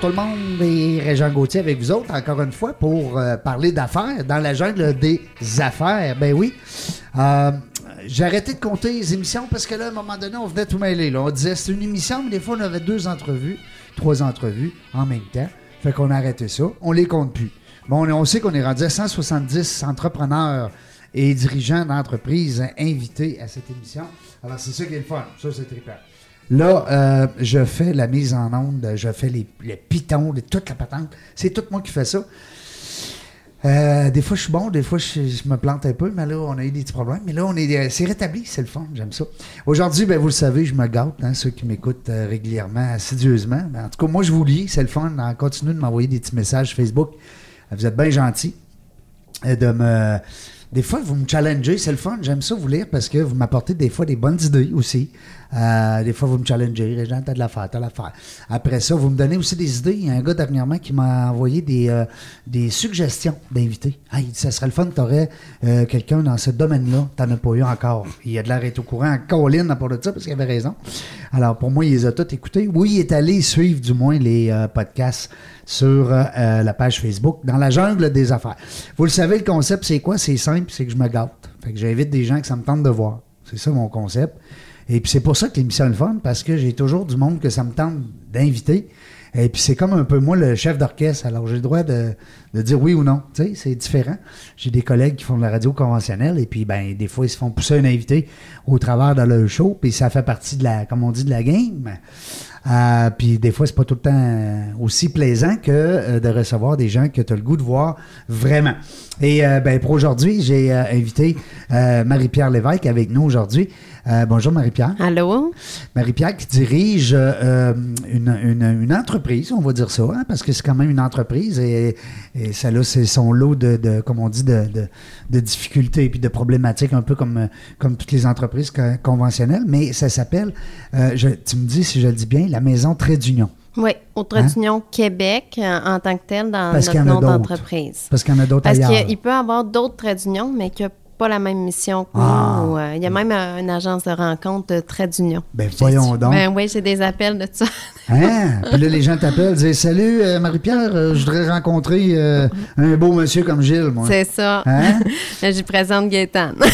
Tout le monde, et Régent Gauthier avec vous autres, encore une fois, pour euh, parler d'affaires, dans la jungle des affaires. Ben oui. Euh, j'ai arrêté de compter les émissions parce que là, à un moment donné, on venait tout mêler. Là. On disait c'est une émission, mais des fois, on avait deux entrevues, trois entrevues en même temps. Fait qu'on a arrêté ça. On les compte plus. Bon, on sait qu'on est rendu à 170 entrepreneurs et dirigeants d'entreprises invités à cette émission. Alors, c'est ça qui est le fun. Ça, c'est trippant. Là, euh, je fais la mise en onde, je fais les, les pitons, les- toute la patente. C'est tout moi qui fais ça. Euh, des fois, je suis bon, des fois, je, me plante un peu, mais là, on a eu des petits problèmes. Mais là, on est, euh, c'est rétabli, c'est le fun, j'aime ça. Aujourd'hui, ben, vous le savez, je me gâte, hein, ceux qui m'écoutent régulièrement, assidieusement. Ben, en tout cas, moi, je vous lis, c'est le fun. hein, Continuez de m'envoyer des petits messages Facebook. Vous êtes bien gentils de me. Des fois, vous me challengez, c'est le fun. J'aime ça vous lire parce que vous m'apportez des fois des bonnes idées aussi. Euh, des fois, vous me challengez. Régent, t'as de l'affaire, t'as de l'affaire. Après ça, vous me donnez aussi des idées. Il y a un gars dernièrement qui m'a envoyé des, euh, des suggestions d'invités. Ah, il dit, ça serait le fun que t'aurais euh, quelqu'un dans ce domaine-là. T'en as pas eu encore. Il a de l'air au courant. Colin à part de ça parce qu'il avait raison. Alors, pour moi, il les a tous écoutés. Oui, il est allé suivre du moins les podcasts sur la page Facebook, dans la jungle des affaires. Vous le savez, le concept, c'est quoi? C'est simple, c'est que je me gâte. Fait que j'invite des gens que ça me tente de voir. C'est ça mon concept. Et puis c'est pour ça que l'émission est le fun, parce que j'ai toujours du monde que ça me tente d'inviter. Et puis c'est comme un peu moi le chef d'orchestre, alors j'ai le droit de, de dire oui ou non. Tu sais, c'est différent. J'ai des collègues qui font de la radio conventionnelle et puis ben des fois ils se font pousser un invité au travers de leur show, puis ça fait partie de la, comme on dit, de la game. Euh, puis des fois, c'est pas tout le temps euh, aussi plaisant que euh, de recevoir des gens que tu as le goût de voir vraiment. Et euh, ben, pour aujourd'hui, j'ai invité Marie-Pierre Lévesque avec nous aujourd'hui. Bonjour Marie-Pierre. Allô? Marie-Pierre qui dirige une, une- une entreprise, on va dire ça, hein, parce que c'est quand même une entreprise et, et ça là, c'est son lot de, de comme on dit, de, de, de difficultés et puis de problématiques, un peu comme, euh, comme toutes les entreprises co- conventionnelles, mais ça s'appelle, euh, je- tu me dis si je le dis bien, la Maison Trait d'Union. Oui, au Trait d'Union Québec euh, en tant que tel dans Hein? Parce notre nom d'entreprise. Parce qu'il y en a d'autres Parce ailleurs. qu'il peut y avoir d'autres traits d'union, mais n'ont pas la même mission que Ah. nous. Euh, Il y a même euh, une agence de rencontre de traits d'union. Ben voyons donc. Ben oui, j'ai des appels de ça. Hein? Puis là, les gens t'appellent, disent Salut, euh, Marie-Pierre, euh, je voudrais rencontrer euh, un beau monsieur comme Gilles, moi. C'est ça. Hein? J'y présente Gaétane.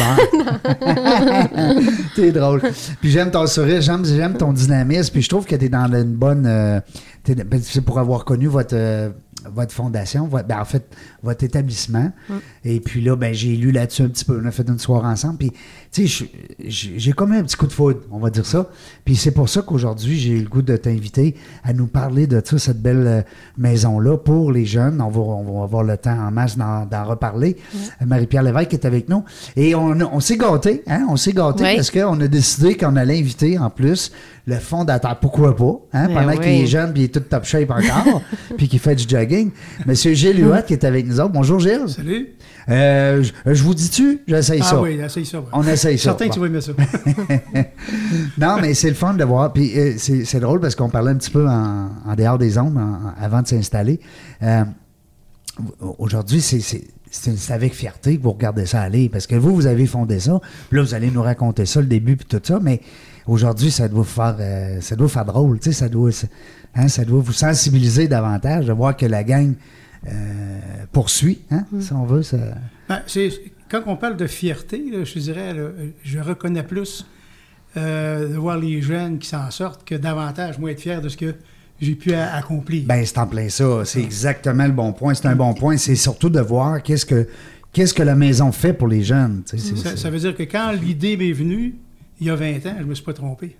T'es drôle. Puis j'aime ton sourire, j'aime, j'aime ton dynamisme. Puis je trouve que t'es dans une bonne. euh, ben, c'est pour avoir connu votre. euh, votre fondation, votre- ben, en fait, votre établissement. Et puis là, ben, j'ai lu là-dessus un petit peu. On a fait une soirée ensemble. Puis, tu sais, j'ai comme un petit coup de foudre, on va dire ça. Puis c'est pour ça qu'aujourd'hui, j'ai eu le goût de t'inviter à nous parler de ça, cette belle euh, maison-là pour les jeunes. On va, on va avoir le temps en masse d'en reparler. Euh, Marie-Pierre Lévesque est avec nous. Et on, s'est gâtés, hein? On s'est gâtés Oui. parce qu'on a décidé qu'on allait inviter en plus le fondateur. Pourquoi pas? Hein? Ben Pendant oui. qu'il est jeune puis il est tout top shape encore, puis qu'il fait du jogging. Monsieur Gilles Huot qui est avec nous autres. Bonjour Gilles. Salut. Euh, je, je vous dis-tu? J'essaye Ah ça. oui, essaye ça. ouais. On essaye ça. Certain que tu vas aimer ça. non, mais c'est le fun de voir. Puis euh, c'est c'est drôle parce qu'on parlait un petit peu en, en dehors des ondes en- avant de s'installer. Euh, Aujourd'hui, c'est- c'est c'est- c'est avec fierté que vous regardez ça aller parce que vous, vous avez fondé ça. Puis là, vous allez nous raconter ça, le début, puis tout ça. Mais aujourd'hui, ça doit vous faire, ça doit vous faire drôle. Ça doit, hein, ça doit vous sensibiliser davantage de voir que la gang poursuit, hein, si on veut. Ça... Ben, c'est- quand on parle de fierté, là, je dirais, là, je reconnais plus euh, de voir les jeunes qui s'en sortent que davantage, moi, être fier de ce que j'ai pu accomplir. Ben, c'est en plein ça. C'est exactement le bon point. C'est un bon point. C'est surtout de voir qu'est-ce que, qu'est-ce que la maison fait pour les jeunes. tu sais, c'est- ça, c'est- ça veut dire que quand l'idée m'est venue, il y a 20 ans, je me suis pas trompé.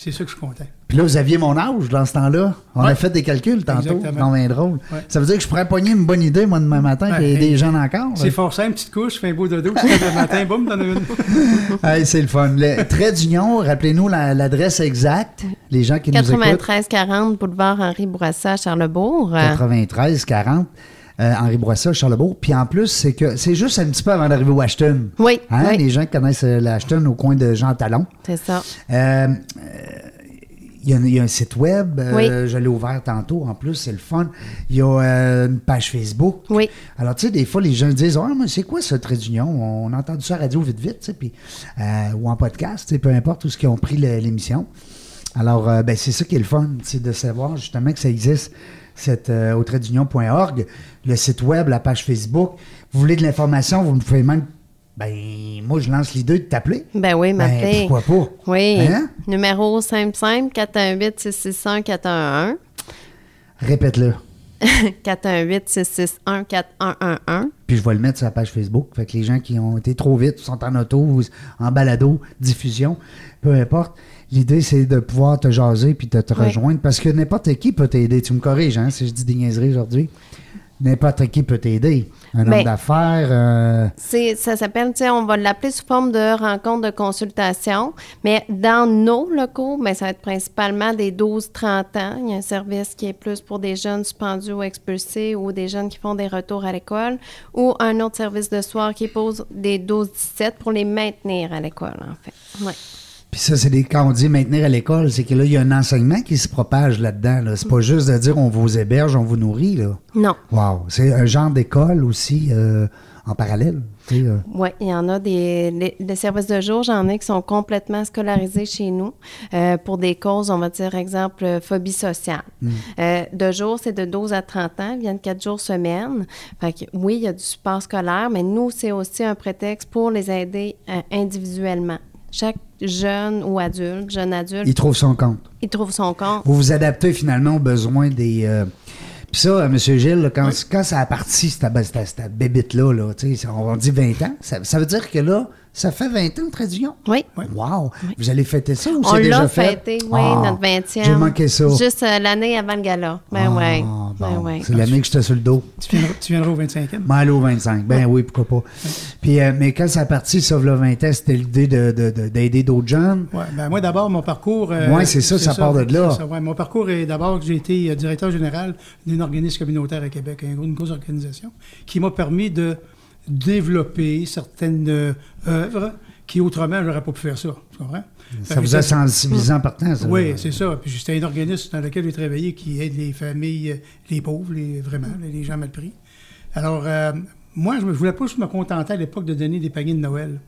C'est ça que je suis content. Puis là, vous aviez mon âge dans ce temps-là. On Ouais. a fait des calculs tantôt. Exactement. Non, bien drôle. Ouais. Ça veut dire que je pourrais pogner une bonne idée, moi, demain matin, Ouais, puis aider les jeunes encore. C'est fort simple, petite couche, fais un beau dodo, le matin, boum, t'en as une. Hey, c'est le fun. Le trait d'union, rappelez-nous la- l'adresse exacte. Les gens qui nous écoutent. 93-40 boulevard Henri Bourassa, Charlebourg. 93 40 euh, Henri Bourassa, Charlebourg. Puis en plus, c'est que c'est juste un petit peu avant d'arriver au Ashton. Oui, Hein? oui. Les gens qui connaissent euh, l'Ashton au coin de Jean Talon. C'est ça. Euh, Il y, a un- il y a un site web, euh, Oui. je l'ai ouvert tantôt en plus, c'est le fun. Il y a euh, une page Facebook. Oui. Alors, tu sais, des fois, les gens disent Ah, mais c'est quoi ce trait d'union? On a entendu ça à radio vite, vite, puis, euh, ou en podcast, peu importe où ce qu'ils ont pris l'émission. Alors, ben, c'est ça qui est le fun, c'est de savoir justement que ça existe, cette, euh, au trait d'union.org, le site web, la page Facebook. Vous voulez de l'information, vous me pouvez même. Ben, moi, je lance l'idée de t'appeler. Ben oui, Ben, m'appeler. pourquoi pas? Oui. Hein? Numéro simple simple 418 661 411 Répète-le. 418 661 4111 Puis je vais le mettre sur la page Facebook. Fait que les gens qui ont été trop vite, sont en auto, ou en balado, diffusion, peu importe. L'idée, c'est de pouvoir te jaser puis de te rejoindre parce que n'importe qui peut t'aider. Tu me corriges, hein, si je dis des niaiseries aujourd'hui. N'importe qui peut t'aider. Un homme d'affaires. euh, C'est, ça s'appelle, tu sais, on va l'appeler sous forme de rencontre de consultation. Mais dans nos locaux, ben, ça va être principalement des 12-30 ans. Il y a un service qui est plus pour des jeunes suspendus ou expulsés ou des jeunes qui font des retours à l'école. Ou un autre service de soir qui pose des 12-17 pour les maintenir à l'école, en fait. Ouais. Puis ça, c'est des, quand on dit maintenir à l'école, c'est que là, il y a un enseignement qui se propage là-dedans. Là. C'est pas juste de dire on vous héberge, on vous nourrit. Là. Non. Wow. C'est un genre d'école aussi euh, en parallèle. euh. Oui, il y en a des les, les services de jour, j'en ai qui sont complètement scolarisés chez nous euh, pour des causes, on va dire, exemple, phobie sociale. Euh, de jour, c'est de 12 à 30 ans, ils viennent 4 jours semaine. Fait que, oui, il y a du support scolaire, mais nous, c'est aussi un prétexte pour les aider individuellement. Chaque jeune ou adulte, jeune adulte, Il trouve son compte. il trouve son compte. Vous vous adaptez finalement aux besoins des. euh, Puis ça, euh, M. Gilles, là, quand, quand ça a parti, cette, ben, cette, cette bébite-là, là, on dit 20 ans, ça, ça veut dire que là, ça fait 20 ans, Trait d'Union? Oui. Wow! Vous allez fêter ça ou On c'est déjà l'a fait? fêté, oui, Ah, notre 20e. J'ai manqué ça. Juste euh, l'année avant le gala. Ben Ah, oui. bon, Ben ouais. C'est l'année que j'étais sur le dos. Tu viendras, tu viendras au 25e. Mais aller au 25. Ben oui, pourquoi pas. Puis, euh, mais quand ça a parti, ça, le 20 ans, c'était l'idée de- de- de- d'aider d'autres jeunes. Ouais, ben moi, d'abord, mon parcours. euh, Ouais, c'est ça, ça part de là. c'est ça, ouais. mon parcours est d'abord que j'ai été euh, directeur général d'un organisme communautaire à Québec, une grosse organisation, qui m'a permis de développer certaines euh, œuvres qui, autrement, j'aurais pas pu faire ça. Tu comprends? Ça vous a sensibilisé en partant, ça? Oui, c'est ça. Puis c'était un organisme dans lequel j'ai travaillé qui aide les familles, les pauvres, les, vraiment, les gens mal pris. Alors, euh, moi, je ne voulais pas juste me contenter à l'époque de donner des paniers de Noël.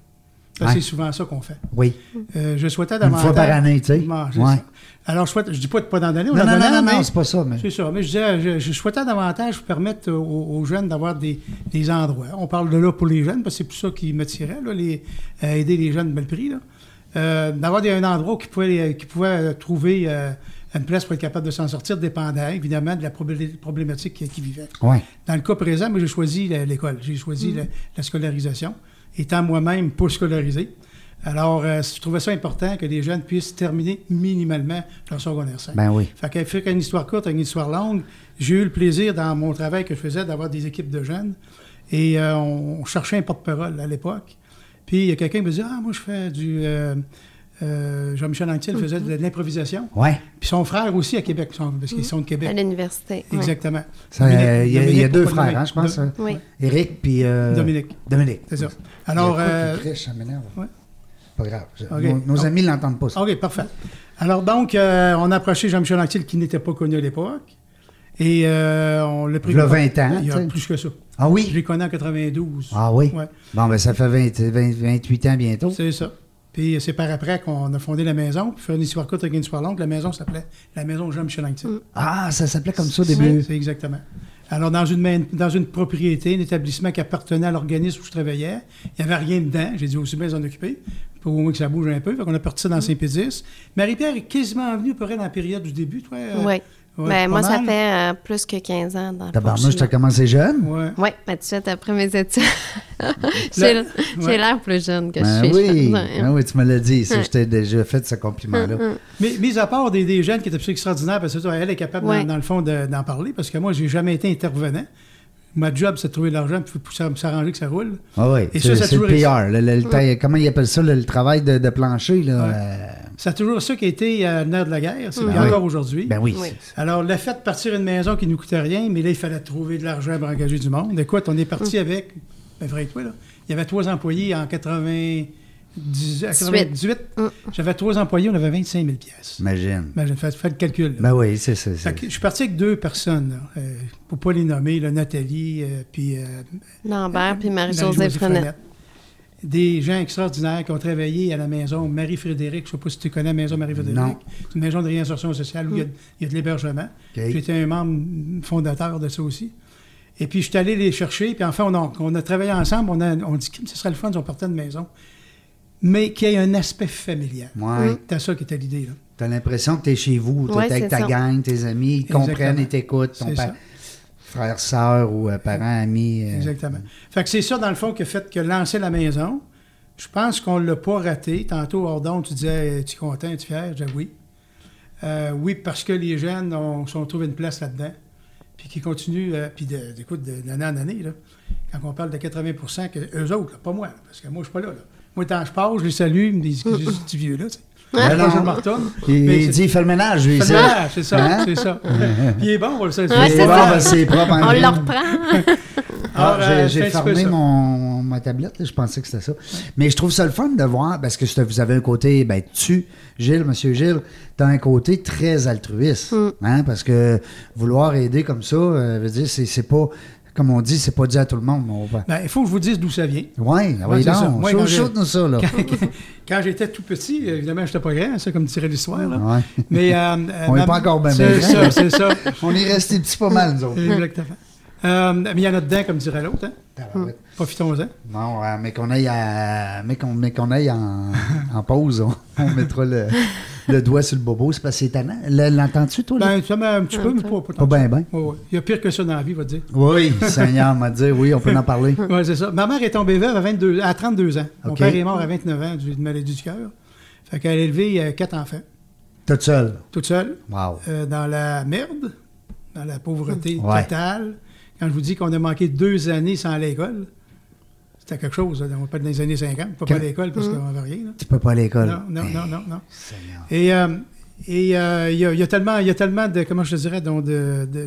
Ouais. C'est souvent ça qu'on fait. Oui. Euh, je souhaitais Une davantage... fois par année, tu sais. Ouais. Alors, je, souhaite, je dis pas de pas d'en donner. on Non, en non, non, non, mais- non, c'est pas ça. Mais... C'est ça. Mais je disais, je, je souhaitais davantage permettre aux, aux jeunes d'avoir des, des endroits. On parle de là pour les jeunes, parce que c'est plus ça qui me tirait, là, les, euh, aider les jeunes mal pris. là. Euh, d'avoir des- un endroit qui pouvait, qui pouvait trouver euh, une place pour être capable de s'en sortir, dépendant évidemment de la problé- problématique qu'ils vivaient. Oui. Dans le cas présent, moi, j'ai choisi l'école. J'ai choisi la, la scolarisation, étant moi-même pas scolarisé. Alors, euh, je trouvais ça important que les jeunes puissent terminer minimalement leur secondaire 5. Ben oui. Fait qu'à faire qu'une histoire courte, une histoire longue, j'ai eu le plaisir dans mon travail que je faisais d'avoir des équipes de jeunes. Et euh, on cherchait un porte-parole à l'époque. Puis il y a quelqu'un qui me dit Ah, moi, je fais du. euh, euh, Jean-Michel Anctil faisait de l'improvisation. Ouais. Puis son frère aussi à Québec, son- parce qu'ils sont de À Québec. l'université. oui. Exactement. Ça, euh, Il y, a- il y a Dominique, deux frères, hein, je pense. Hein. Oui. Éric puis... euh, Dominique. Dominique. C'est ça. Il y a Alors, quoi euh, qui crèche, ça m'énerve. ouais. Pas grave. Je- Ok. Nos, nos amis l'entendent pas, ça. OK, parfait. Alors, donc, euh, on a approché Jean-Michel Anctil, qui n'était pas connu à l'époque. Et euh, on l'a pris. Il a 20 ans, Il y a plus que ça. Ah Je oui? l'ai connu en 92. Ah oui? Ouais. Bon, ben ça fait 20 20 28 ans bientôt. C'est ça. Puis c'est par après qu'on a fondé la maison. Puis faire une histoire courte avec une histoire longue, la maison s'appelait la maison Jean-Michel Anctil. Ah, ça s'appelait comme ça au début. C'est exactement. Alors, dans une, main- dans une propriété, un établissement qui appartenait à l'organisme où je travaillais, il n'y avait rien dedans. J'ai dit aussi bien s'en occuper, pour au moins que ça bouge un peu. Fait qu'on a parti ça dans Saint-Pédis. Marie-Pierre est quasiment venue à peu près dans la période du début, toi. euh, Oui. Ouais, ben, moi, ça fait euh, plus que 15 ans Tabarnouche, t'as commencé jeune? Ouais. Oui, ben, tout de suite après mes études. j'ai ouais. l'air plus jeune que Ben je suis. oui, je pense. ben oui, tu me l'as dit. Ça, Ouais. je t'ai déjà fait ce compliment-là. Mais mis à part des, des jeunes qui étaient plus extraordinaires, parce que ça, elle est capable, dans- Ouais. dans, le fond, de- d'en parler, parce que moi, j'ai jamais été intervenant. Ma job, c'est de trouver de l'argent, ça- s'arranger que ça roule. Ah oui, Et c'est le PR. le- comment ils appellent ça, le, le travail de, de plancher? Là, Ouais. euh, C'est toujours ça qui a été euh, le nerf de la guerre, c'est Ben puis oui. encore aujourd'hui. ben oui. Alors, le fait de partir une maison qui ne nous coûtait rien, mais là, il fallait trouver de l'argent pour engager du monde. Écoute, on est parti avec, ben, vrai toi, là, il y avait trois employés en 90, à 98. Mm. J'avais trois employés, on avait 25 000 pièces. Imagine. Imagine, faites, faites le calcul. là. Ben oui, c'est ça. Je suis parti avec deux personnes, là, euh, pour ne pas les nommer, là, Nathalie, euh, puis euh, Lambert puis Marie-Josée Frenette. Des gens extraordinaires qui ont travaillé à la maison Marie-Frédéric. Je ne sais pas si tu connais la maison Marie-Frédéric. Non. C'est une maison de réinsertion sociale où il y a- il y, a de l'hébergement. J'étais un membre fondateur de ça aussi. Et puis, je suis allé les chercher. Puis, enfin, on a, on a travaillé ensemble. On a on dit que ce serait le fun si on partait de maison. Mais qu'il y ait un aspect familial. Ouais. C'était ça qui était l'idée. là. T'as l'impression que t'es chez vous, t'es Ouais, avec ta ça. gang, tes amis, ils Exactement. comprennent et t'écoutent, ton pa- frère, sœur ou euh, parents, amis. euh, Exactement. Fait que c'est ça, dans le fond, qui a fait que lancer la maison. Je pense qu'on ne l'a pas raté. Tantôt, Ordon, tu disais, es-tu content, es-tu fier? Je dis oui. Euh, oui, parce que les jeunes ont, trouvé une place là-dedans. Puis qui continuent, euh, puis de- d'écoute, d'année en année, là, quand on parle de 80 que eux autres, là, pas moi, là, parce que moi, je suis pas là. là. Moi, quand je pars, je les salue, ils me disent que je suis petit vieux, là. tu sais. Ben je non. me retourne. Il, Mais il dit, il fait le ménage, lui. Fait ici. le ménage, c'est ça, Hein? c'est ça. Puis il est bon, on le sait. Ouais, C'est c'est bon, ben, c'est propre. en On le reprend. Ah, Alors, euh, j'ai- peu fermé mon, ma tablette, là, je pensais que c'était ça. Mais je trouve ça le fun de voir, parce que vous avez un côté, ben tu, Gilles, monsieur Gilles, tu as un côté très altruiste. Mm. hein, parce que vouloir aider comme ça, euh, veut dire, c'est c'est pas, comme on dit, c'est pas dit à tout le monde. On va... Ben, il faut que je vous dise d'où ça vient. Oui, ça. donc, Moi, shoot-nous ça, là. Quand, quand j'étais tout petit, évidemment, j'étais pas grand, ça, comme tirait l'histoire. là. Ouais. Mais, euh, euh, On est ma- pas encore ben C'est ça, c'est ça. On est resté petits pas mal, nous autres. Exactement. Euh, mais il y en a dedans, comme dirait l'autre. Hein? Tabarouette. Profitons-en. Non, mais qu'on aille, à, mais qu'on, aille en, en pause, on, on mettra le, le doigt sur le bobo. C'est parce que c'est tannant. Le- L'entends-tu, toi? Là? Ben, ça m'a un petit peu, mais pas, pas tant bien, bien. Il y a pire que ça dans la vie, va dire. Oui, Seigneur m'a dit, oui, on peut en parler. Oui, c'est ça. Ma mère est tombée veuve à, 22, à 32 ans. Mon père est mort à 29 ans d'une maladie du cœur. Fait qu'elle a élevé euh, quatre enfants, Toute seule? toute seule, Wow. euh, dans la merde, dans la pauvreté Ouais. totale. Quand je vous dis qu'on a manqué deux années sans l'école, c'était quelque chose. Là. On pas dans les années 50, pas, Quand- pas à l'école parce qu'on n'avait rien. là. Tu peux pas à l'école. Non, non, non, non. Et euh, et, euh, il y, a, il y a tellement, il y a tellement de, comment je te dirais,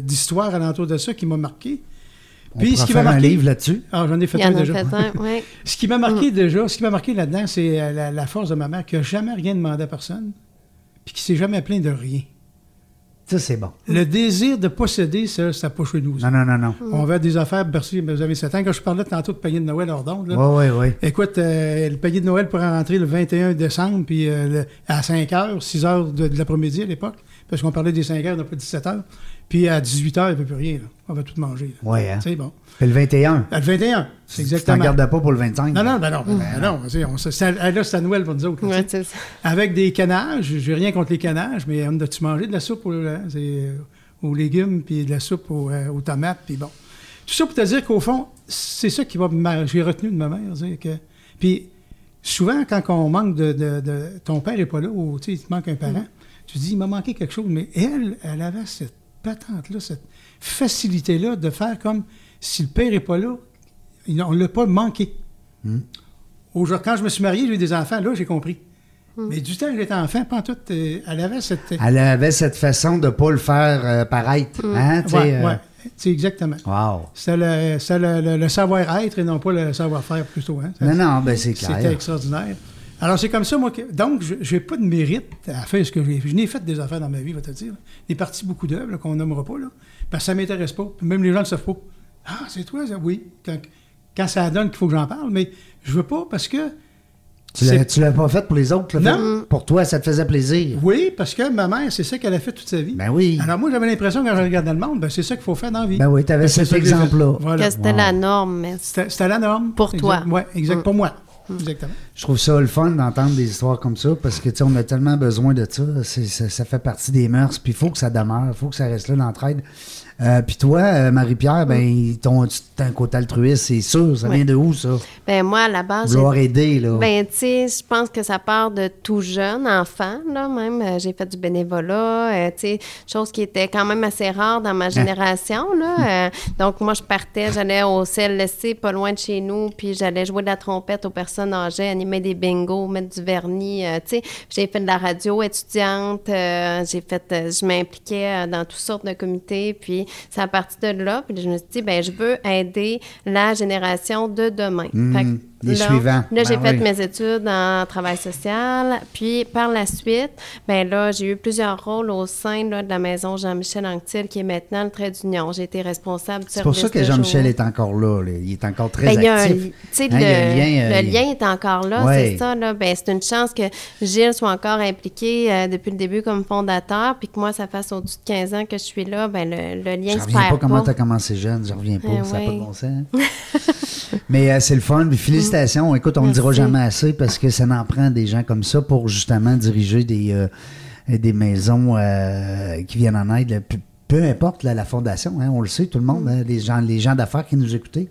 d'histoires alentour de ça qui m'a marqué. On Puis, ce qui faire m'a un livre là-dessus? Ah, j'en ai fait un déjà. fait un, oui. Ce qui m'a marqué Mm. déjà, ce qui m'a marqué là-dedans, c'est euh, la, la force de ma mère qui n'a jamais rien demandé à personne, puis qui s'est jamais plaint de rien. Ça, c'est bon. Le désir de posséder, ça, ça pas chez nous. Non, non, non, non. On va à des affaires, merci, vous avez 7 ans. Quand je parlais tantôt de payer de Noël hors d'onde, Oui, oui, oui. Écoute, euh, le panier de Noël pourrait rentrer le 21 décembre, puis euh, à 5 h, 6 h de, de l'après-midi à l'époque, parce qu'on parlait des 5 h, non pas 17 h. Puis à 18 h, il ne peut plus rien. là. On va tout manger. Oui, hein. C'est bon. Puis le 21. À le 21, c'est Tu t'en exactement. gardes pas pour le 25. Non, non, ben non, ben non. tu sais, on se- ça- là, c'est à Noël pour nous autres. là, Ouais, tu ça. Avec des canages, j'ai rien contre les canages, mais on a-tu mangé de la soupe aux, hein, euh, aux légumes, puis de la soupe aux, euh, aux tomates, puis bon. Tout ça pour te dire qu'au fond, c'est ça qui va j'ai retenu de ma mère. tu que, puis souvent, quand on manque de, de- de- Ton père n'est pas là, ou tu sais, il te manque un parent, tu dis, il m'a manqué quelque chose, mais elle, elle avait cette patente-là, cette facilité-là de faire comme si le père n'est pas là, on ne l'a pas manqué. Aujourd'hui, quand je me suis marié, j'ai eu des enfants, là, j'ai compris. Mais du temps que j'étais enfant, pas en tout, euh, elle avait cette. Elle avait cette façon de pas le faire euh, paraître. Hein, tu sais, ouais, euh, ouais. C'est exactement. Wow. C'est le, le- le- le savoir-être et non pas le savoir-faire plutôt. Hein. Ça, Non, non, ben c'est C'était clair. extraordinaire. Alors, c'est comme ça, moi. que- donc, je n'ai pas de mérite à faire ce que j'ai fait. Je n'ai fait des affaires dans ma vie, va te dire. Des parties, beaucoup d'œuvres qu'on nommera pas, là. Parce que ça ne m'intéresse pas. Puis même les gens ne le savent pas. Ah, c'est toi, ça? Oui. Quand, quand ça donne qu'il faut que j'en parle, mais je veux pas parce que Tu C'est- l'as, tu pas fait pour les autres, là, Non. fait- Pour toi, ça te faisait plaisir. Oui, parce que ma mère, c'est ça qu'elle a fait toute sa vie. Ben oui. Alors moi, j'avais l'impression, quand je regardais le monde, ben, c'est ça qu'il faut faire dans la vie. Ben oui, cet ça que j'ai fait. exemple-là. Voilà. Que c'était Wow. la norme, mais C'était c'était la norme. Pour toi. Oui, exact. Mm. Pour moi. Exactement. Je trouve ça le fun d'entendre des histoires comme ça parce que, tu sais, on a tellement besoin de ça. C'est- ça. ça fait partie des mœurs. Puis il faut que ça demeure. Il faut que ça reste là, l'entraide. Euh, puis toi, euh, Marie-Pierre, ben, ton, tu- t'as un côté altruiste, c'est sûr. Ça vient de où, ça? ben moi, à la base, Vouloir aider, là. Ben, tu sais, je pense que ça part de tout jeune, enfant, là, même. Euh, J'ai fait du bénévolat, euh, tu sais, chose qui était quand même assez rare dans ma génération, là. Euh, donc, moi, je partais, j'allais au CLSC, pas loin de chez nous, puis j'allais jouer de la trompette aux personnes âgées, animer des bingos, mettre du vernis, tu sais. J'ai fait de la radio étudiante, j'ai fait, je m'impliquais dans toutes sortes de comités, puis c'est à partir de là, puis je me suis dit, ben, je veux aider la génération de demain. Que les là, suivants. Là, j'ai Ben fait oui. mes études en travail social. Puis, par la suite, ben là, j'ai eu plusieurs rôles au sein là, de la maison Jean-Michel Anctil, qui est maintenant le trait d'union. J'ai été responsable du C'est pour ça que Jean-Michel est encore là, là. Il est encore très Ben, il y a un- actif. Hein, le, il y a un lien, euh, le lien est encore là, Ouais. c'est ça. Là. Ben, c'est une chance que Gilles soit encore impliqué euh, depuis le début comme fondateur, puis que moi, ça fasse au-dessus de 15 ans que je suis là. Ben, le, le lien Je se reviens perd pas comment pas. tu as commencé jeune, je reviens pas, Eh ça n'a pas de oui. bon sens. Mais euh, c'est le fun, puis félicitations. Écoute, on ne le dira jamais assez parce que ça en prend des gens comme ça pour justement diriger des, euh, des maisons euh, qui viennent en aide. Peu, peu importe là, la fondation, hein, on le sait, tout le monde, hein, les gens, les gens d'affaires qui nous écoutaient.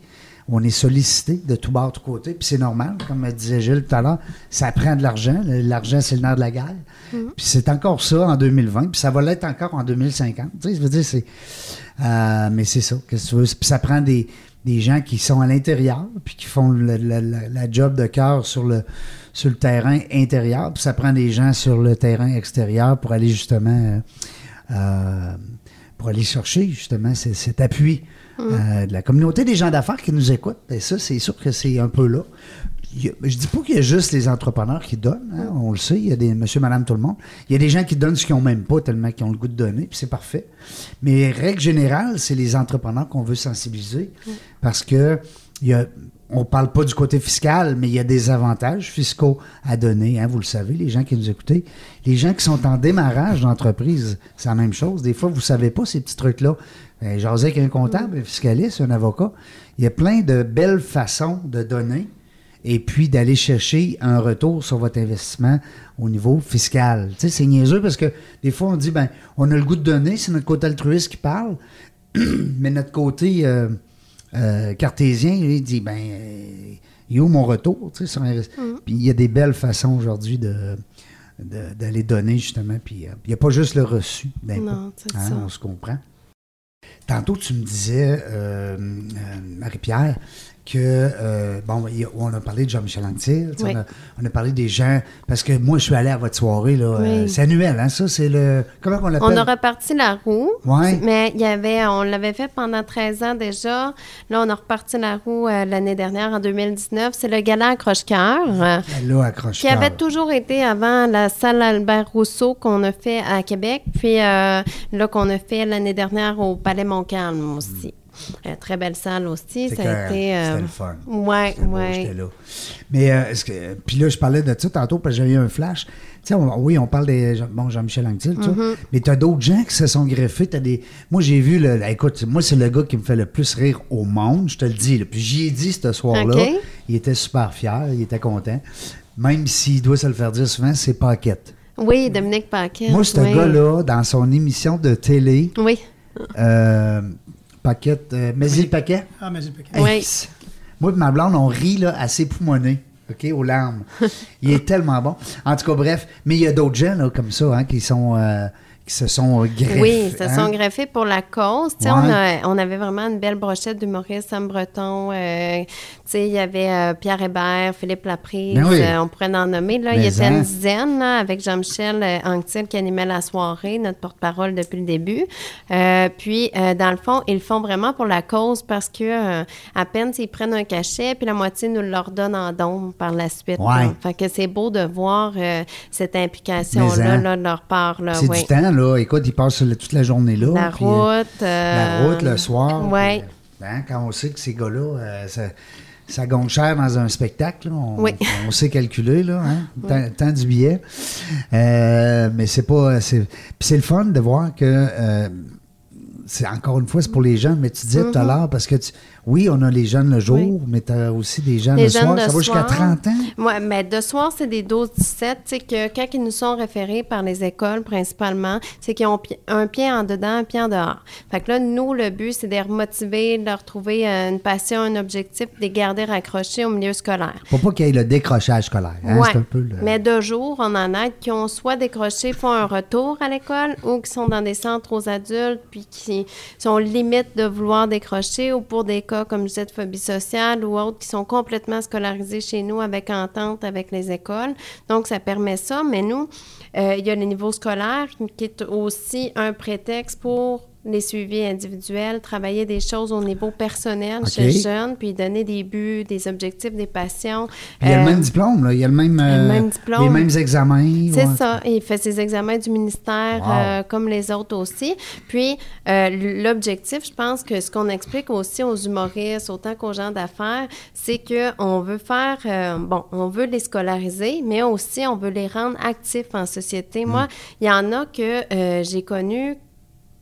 On est sollicité de tout bord, de tout côté, puis c'est normal, comme disait Gilles tout à l'heure, ça prend de l'argent. L'argent, c'est le nerf de la guerre. Puis c'est encore ça en 2020, puis ça va l'être encore en 2050. Tu sais, je veux dire, c'est. euh, mais c'est ça, qu'est-ce que tu veux? Puis ça prend des, des gens qui sont à l'intérieur, puis qui font le- le- la, la job de cœur sur le, sur le terrain intérieur, puis ça prend des gens sur le terrain extérieur pour aller justement. euh, euh, pour aller chercher justement ce- cet appui euh, de la communauté des gens d'affaires qui nous écoutent. Et ça, c'est sûr que c'est un peu là. A- je dis pas qu'il y a juste les entrepreneurs qui donnent, hein, on le sait, il y a des monsieur, madame, tout le monde. Il y a des gens qui donnent ce qu'ils n'ont même pas tellement qu'ils ont le goût de donner, puis c'est parfait. Mais règle générale, c'est les entrepreneurs qu'on veut sensibiliser parce que il y a, on parle pas du côté fiscal, mais il y a des avantages fiscaux à donner. hein, vous le savez, les gens qui nous écoutez. Les gens qui sont en démarrage d'entreprise, c'est la même chose. Des fois, vous savez pas ces petits trucs-là. Ben, J'osais avec un comptable, un fiscaliste, un avocat. Il y a plein de belles façons de donner et puis d'aller chercher un retour sur votre investissement au niveau fiscal. Tu sais, c'est niaiseux parce que des fois, on dit, ben, on a le goût de donner, c'est notre côté altruiste qui parle, mais notre côté euh, euh, cartésien, lui, il dit, ben, euh, il est où mon retour? Tu sais, sur investi- Puis il y a des belles façons aujourd'hui de d'aller donner justement puis euh, il n'y a pas juste le reçu d'impôt. Hein, ça. on se comprend Tantôt, tu me disais, euh, Marie-Pierre, que, euh, bon, on a parlé de Jean-Michel Anctil, Oui. on, a, on a parlé des gens, parce que moi, je suis allé à votre soirée, là, Oui. euh, c'est annuel, hein, ça, c'est le, comment on l'appelle? On a reparti la roue, Ouais. mais il y avait, on l'avait fait pendant 13 ans déjà. Là, on a reparti la roue euh, l'année dernière, en 2019. C'est le gala accroche-cœur. euh, Là, accroche qui avait toujours été avant la salle Albert Rousseau qu'on a fait à Québec, puis là qu'on a fait l'année dernière au Palais Montcalm aussi. Euh, très belle salle aussi. Ça a été. euh, c'était le fun. Ouais, beau, ouais. j'étais là. Mais, euh, est-ce que, puis là, je parlais de ça tantôt parce que j'ai eu un flash. Tu sais, oui, on parle des. Bon, Jean-Michel Anctil, tout ça. Mm-hmm. Mais tu as d'autres gens qui se sont greffés. T'as des, moi, j'ai vu. Le, écoute, moi, c'est le gars qui me fait le plus rire au monde, je te le dis. là. Puis j'y ai dit ce soir-là. OK. Il était super fier, il était content. Même s'il doit se le faire dire souvent, c'est Paquette. Oui, Dominique Paquet. Moi, ce oui. gars-là, dans son émission de télé, Oui. euh, Paquette, euh, mais il paquet. Ah, c'est pas Oui. Moi et ma blonde, on rit là, assez poumonné. OK, aux larmes. il est tellement bon. En tout cas, bref. Mais il y a d'autres gens là, comme ça hein, qui, sont, euh, qui se sont greffés. Oui, se hein? sont greffés pour la cause. Ouais. On, a- on avait vraiment une belle brochette d'humoristes, Sam Breton. euh, il y avait euh, Pierre Hébert, Philippe Laprise. Ben oui. euh, on pourrait en nommer. Là. Mais il était hein. une dizaine là, avec Jean-Michel euh, Anctil qui animait la soirée, notre porte-parole depuis le début. Euh, puis, euh, dans le fond, ils le font vraiment pour la cause parce que euh, à peine s'ils prennent un cachet, puis la moitié nous le redonnent en don par la suite. Ouais. Fait que c'est beau de voir euh, cette implication-là hein. là, de leur part. Là, C'est du temps, là. Écoute, ils passent toute la journée là. La puis, euh, route. la euh, route le soir. Ouais. puis, hein, quand on sait que ces gars-là, euh, ça- ça gonfle cher dans un spectacle. là. On, Oui. on sait calculer, là, hein, tant, tant du billet. Euh, mais c'est pas. c'est- Puis c'est le fun de voir que. euh, c'est encore une fois, c'est pour les jeunes, mais tu disais tout à l'heure, parce que tu- oui, on a les jeunes le jour. Oui. mais tu as aussi des jeunes Les le jeunes soir. de Ça va jusqu'à soir. 30 ans? Oui, mais de soir, c'est des 12-17. Tu sais, que quand ils nous sont référés par les écoles, principalement, c'est qu'ils ont un pied en dedans, un pied en dehors. Fait que là, nous, le but, c'est de les remotiver, de leur trouver euh, une passion, un objectif, de les garder raccrochés au milieu scolaire. Faut pas qu'il y ait le décrochage scolaire. hein, Ouais. C'est un peu le- Mais de jour, on en a qui ont soit décroché, font un retour à l'école, ou qui sont dans des centres aux adultes, puis qui sont limite de vouloir décrocher, ou pour des comme je disais, de phobie sociale ou autres, qui sont complètement scolarisés chez nous avec entente avec les écoles. Donc, ça permet ça. Mais nous, euh, il y a le niveau scolaire qui est aussi un prétexte pour les suivis individuels, travailler des choses au niveau personnel chez le jeune, puis donner des buts, des objectifs, des passions. Puis il y a le Euh, même diplôme, là. il y a le même, le euh, même diplôme. les mêmes examens. c'est ouais. ça. Il fait ses examens du ministère Wow. euh, comme les autres aussi. Puis, euh, l'objectif, je pense que ce qu'on explique aussi aux humoristes, autant qu'aux gens d'affaires, c'est qu'on veut faire, euh, bon, on veut les scolariser, mais aussi on veut les rendre actifs en société. Moi, il y en a que euh, j'ai connus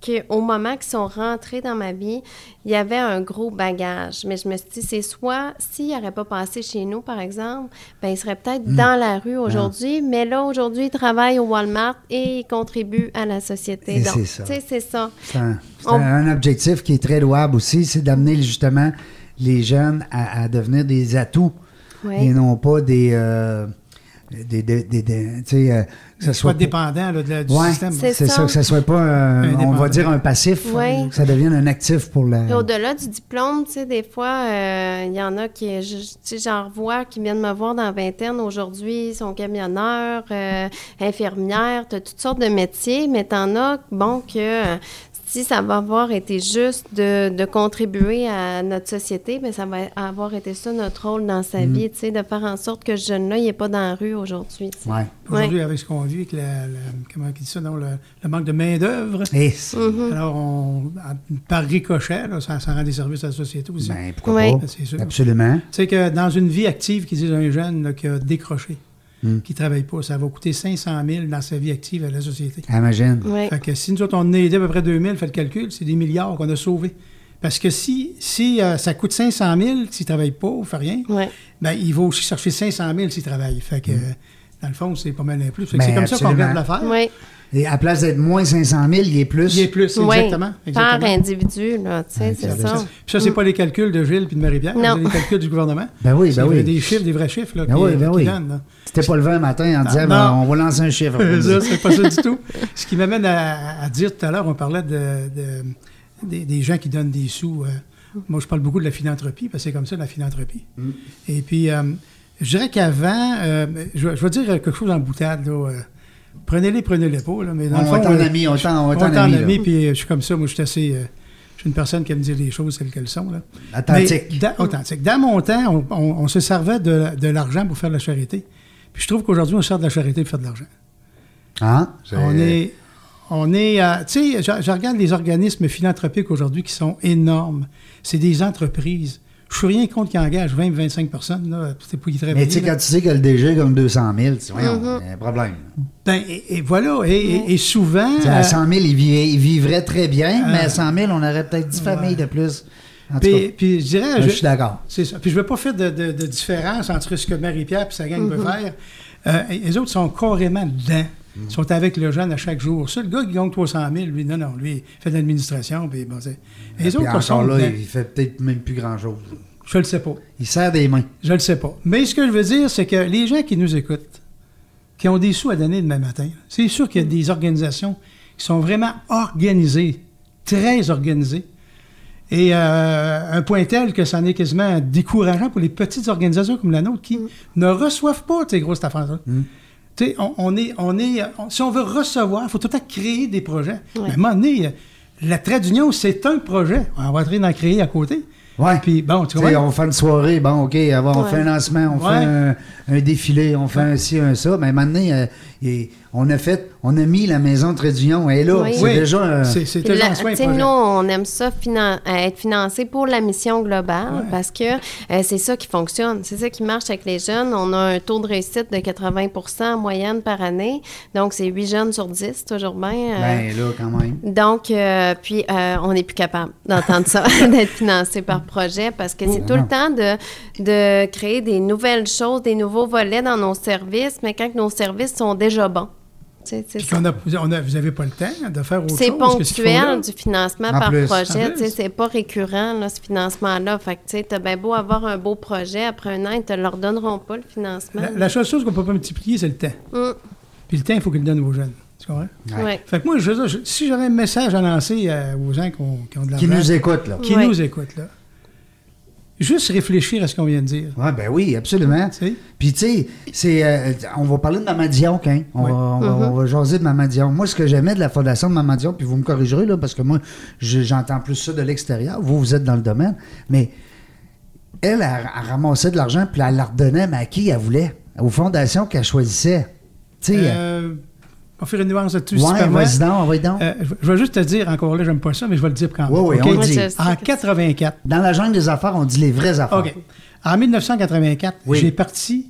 qu'au moment qu'ils sont rentrés dans ma vie, il y avait un gros bagage. Mais je me suis dit, c'est soit, s'ils n'auraient pas passé chez nous, par exemple, ben, ils seraient peut-être Hmm. dans la rue aujourd'hui, mais là, aujourd'hui, ils travaillent au Walmart et ils contribuent à la société. Et Donc, c'est ça. c'est ça. C'est un, On- un- un objectif qui est très louable aussi, c'est d'amener justement les jeunes à, à devenir des atouts Oui. et non pas des. euh, des, des, des- des- tu sais, euh, que ça Soit soit. dépendant là, de la- du Ouais, système. c'est ça. ça. que ça soit pas, un- on va dire, un passif, Oui. que ça devienne un actif pour la. Au-delà du diplôme, tu sais, des fois, euh, il y en a qui, tu sais, j'en revois qui viennent me voir dans vingtaine aujourd'hui, ils sont camionneurs, euh, infirmières, tu as toutes sortes de métiers, mais t'en as, bon, que si ça va avoir été juste de, de contribuer à notre société, bien, ça va avoir été ça notre rôle dans sa vie, tu sais, de faire en sorte que ce jeune-là, il n'est pas dans la rue aujourd'hui. Ouais. Aujourd'hui, avec ce qu'on vit, avec la, la- comment on dit ça, non, le, le manque de main-d'œuvre, Et c'est- Mm-hmm. alors on, par ricochet, là, ça, ça rend des services à la société aussi. ben, pourquoi Oui. pas? Sûr. Absolument. Tu sais que dans une vie active, qui disent un jeune là, qui a décroché, Hmm. qui ne travaille pas, ça va coûter 500 000 dans sa vie active à la société. Imagine. Oui. Fait que si nous autres, on a aidé à peu près 2000, fait le calcul, c'est des milliards qu'on a sauvés. Parce que si, si euh, ça coûte 500 000 s'il ne travaille pas ou fait rien, Oui. ben, il va aussi chercher 500 000 s'il travaille. Fait que, dans le fond, c'est pas mal un plus. Ben, c'est comme ça qu'on regarde l'affaire. Oui. Et à place d'être moins 500 000, il est plus. Il est plus, Oui. exactement. Par individu, là, tu sais, c'est ça. Puis ça, c'est pas les calculs de Gilles puis de Marie-Pierre, Non. c'est les calculs du gouvernement. Ben oui, ben oui. des chiffres, des vrais chiffres là, Ben qui, oui, ben qui oui. donnent. C'était pas levé un matin en disant, non. ben, on va lancer un chiffre. ça, c'est pas ça du tout. Ce qui m'amène à, à dire tout à l'heure, on parlait de, de- des, des gens qui donnent des sous. euh, moi, je parle beaucoup de la philanthropie, parce que c'est comme ça, la philanthropie. Et puis, euh, je dirais qu'avant, euh, je, vais- je vais dire quelque chose en boutade. là, euh, prenez-les, prenez-les pas. Là, mais dans On le fond, en ami, on est en- on est ami, ami, puis euh, je suis comme ça. Moi, je suis assez... euh, je suis une personne qui aime dire les choses telles qu'elles sont. Là. Authentique. Mais dans, authentique. Dans mon temps, on, on- on se servait de, de l'argent pour faire de la charité. Puis je trouve qu'aujourd'hui, on se sert de la charité pour faire de l'argent. Hein? On est, on est, euh, tu sais, je, je regarde les organismes philanthropiques aujourd'hui qui sont énormes. C'est des entreprises. Je suis rien contre qui engagent 20-25 personnes, là, c'est pour y travailler. Mais tu sais, quand tu sais que le DG comme 200 000, tu voyons, Mm-hmm. il y a un problème. Ben, et, et voilà, et, et- et souvent... À euh, 100 000, il, vit- il vivrait très bien, mais Euh, à 100 000, on aurait peut-être 10 familles de plus. En tout puis, cas, puis je dirais... je, je- suis d'accord. C'est ça. Puis je ne veux pas faire de, de- de différence entre ce que Marie-Pierre et sa gang Mm-hmm. veut faire. Euh, les autres sont carrément dedans. Mm. Ils sont avec le jeune à chaque jour. Ça, le gars qui gagne 300 000, lui, non, non, lui, il fait de l'administration. Puis bon, c'est- les Puis autres encore là, dedans. il fait peut-être même plus grand-chose. Je le sais pas. Il serre des mains. Je le sais pas. Mais ce que je veux dire, c'est que les gens qui nous écoutent, qui ont des sous à donner demain matin, c'est sûr qu'il y a des organisations qui sont vraiment organisées, très organisées. Et euh, un point tel que ça en est quasiment décourageant pour les petites organisations comme la nôtre qui ne reçoivent pas ces grosses affaires-là. Tu sais, on, on est, on est, on- si on veut recevoir, il faut tout temps créer des projets. Ouais. Mais à un moment donné, la trait d'union, c'est un projet. On va en créer à côté. Ouais. Puis bon, tu on fait une soirée, bon, OK, avant, on Ouais. fait un lancement, on Ouais. fait un, un défilé, on fait un ci, un ça. Mais maintenant, euh, et on a fait, on a mis la maison de Trédillon. Et là, Oui. c'est Oui. déjà. euh, C'est déjà projet. nous, on aime ça finan- euh, être financé pour la mission globale Ouais. parce que euh, c'est ça qui fonctionne. C'est ça qui marche avec les jeunes. On a un taux de réussite de 80% en moyenne par année. Donc, c'est 8 jeunes sur 10, toujours bien. euh, ben là, quand même. donc, euh, puis, euh, on n'est plus capable d'entendre ça, d'être financé par projet, parce que c'est tout non. le temps de, de créer des nouvelles choses, des nouveaux volets dans nos services, mais quand nos services sont déjà c'est ça. qu'on a- on a- vous n'avez pas le temps de faire autre C'est chose ponctuel du financement En par plus. projet. C'est pas récurrent, là, ce financement-là. Fait que, tu t'as bien beau avoir un beau projet, après un an, ils te leur donneront pas, le financement. La, la seule chose qu'on peut pas multiplier, c'est le temps. Hum, Puis le temps, il faut qu'ils le donnent aux jeunes. Tu comprends? Ouais. ouais. Fait que moi, je veux dire, je- si j'avais un message à lancer euh, aux gens qui ont, qui ont de Qui l'argent, nous écoute, là. qui Ouais. nous écoutent, là, juste réfléchir à ce qu'on vient de dire. Ouais, ben oui, absolument. Puis, tu sais, c'est, euh, on va parler de Maman Dion, hein? On, Oui. va, on, va, Mhm. on va jaser de Maman Dion. Moi, ce que j'aimais de la fondation de Maman Dion, puis vous me corrigerez, là, parce que moi, je- j'entends plus ça de l'extérieur. Vous, vous êtes dans le domaine. Mais elle, elle, elle ramassait de l'argent, puis elle la redonnait, mais à qui elle voulait? Aux fondations qu'elle choisissait. Tu sais, Euh, on va faire une nuance là-dessus, si ouais, permets. vas-y donc, vas-y donc. Euh, je je vais juste te dire, encore là, j'aime pas ça, mais je vais le dire quand même. Oui, oui, on le dit. En que- 84, Dans la jungle des affaires, on dit les vraies affaires. OK. En 1984, Oui. j'ai parti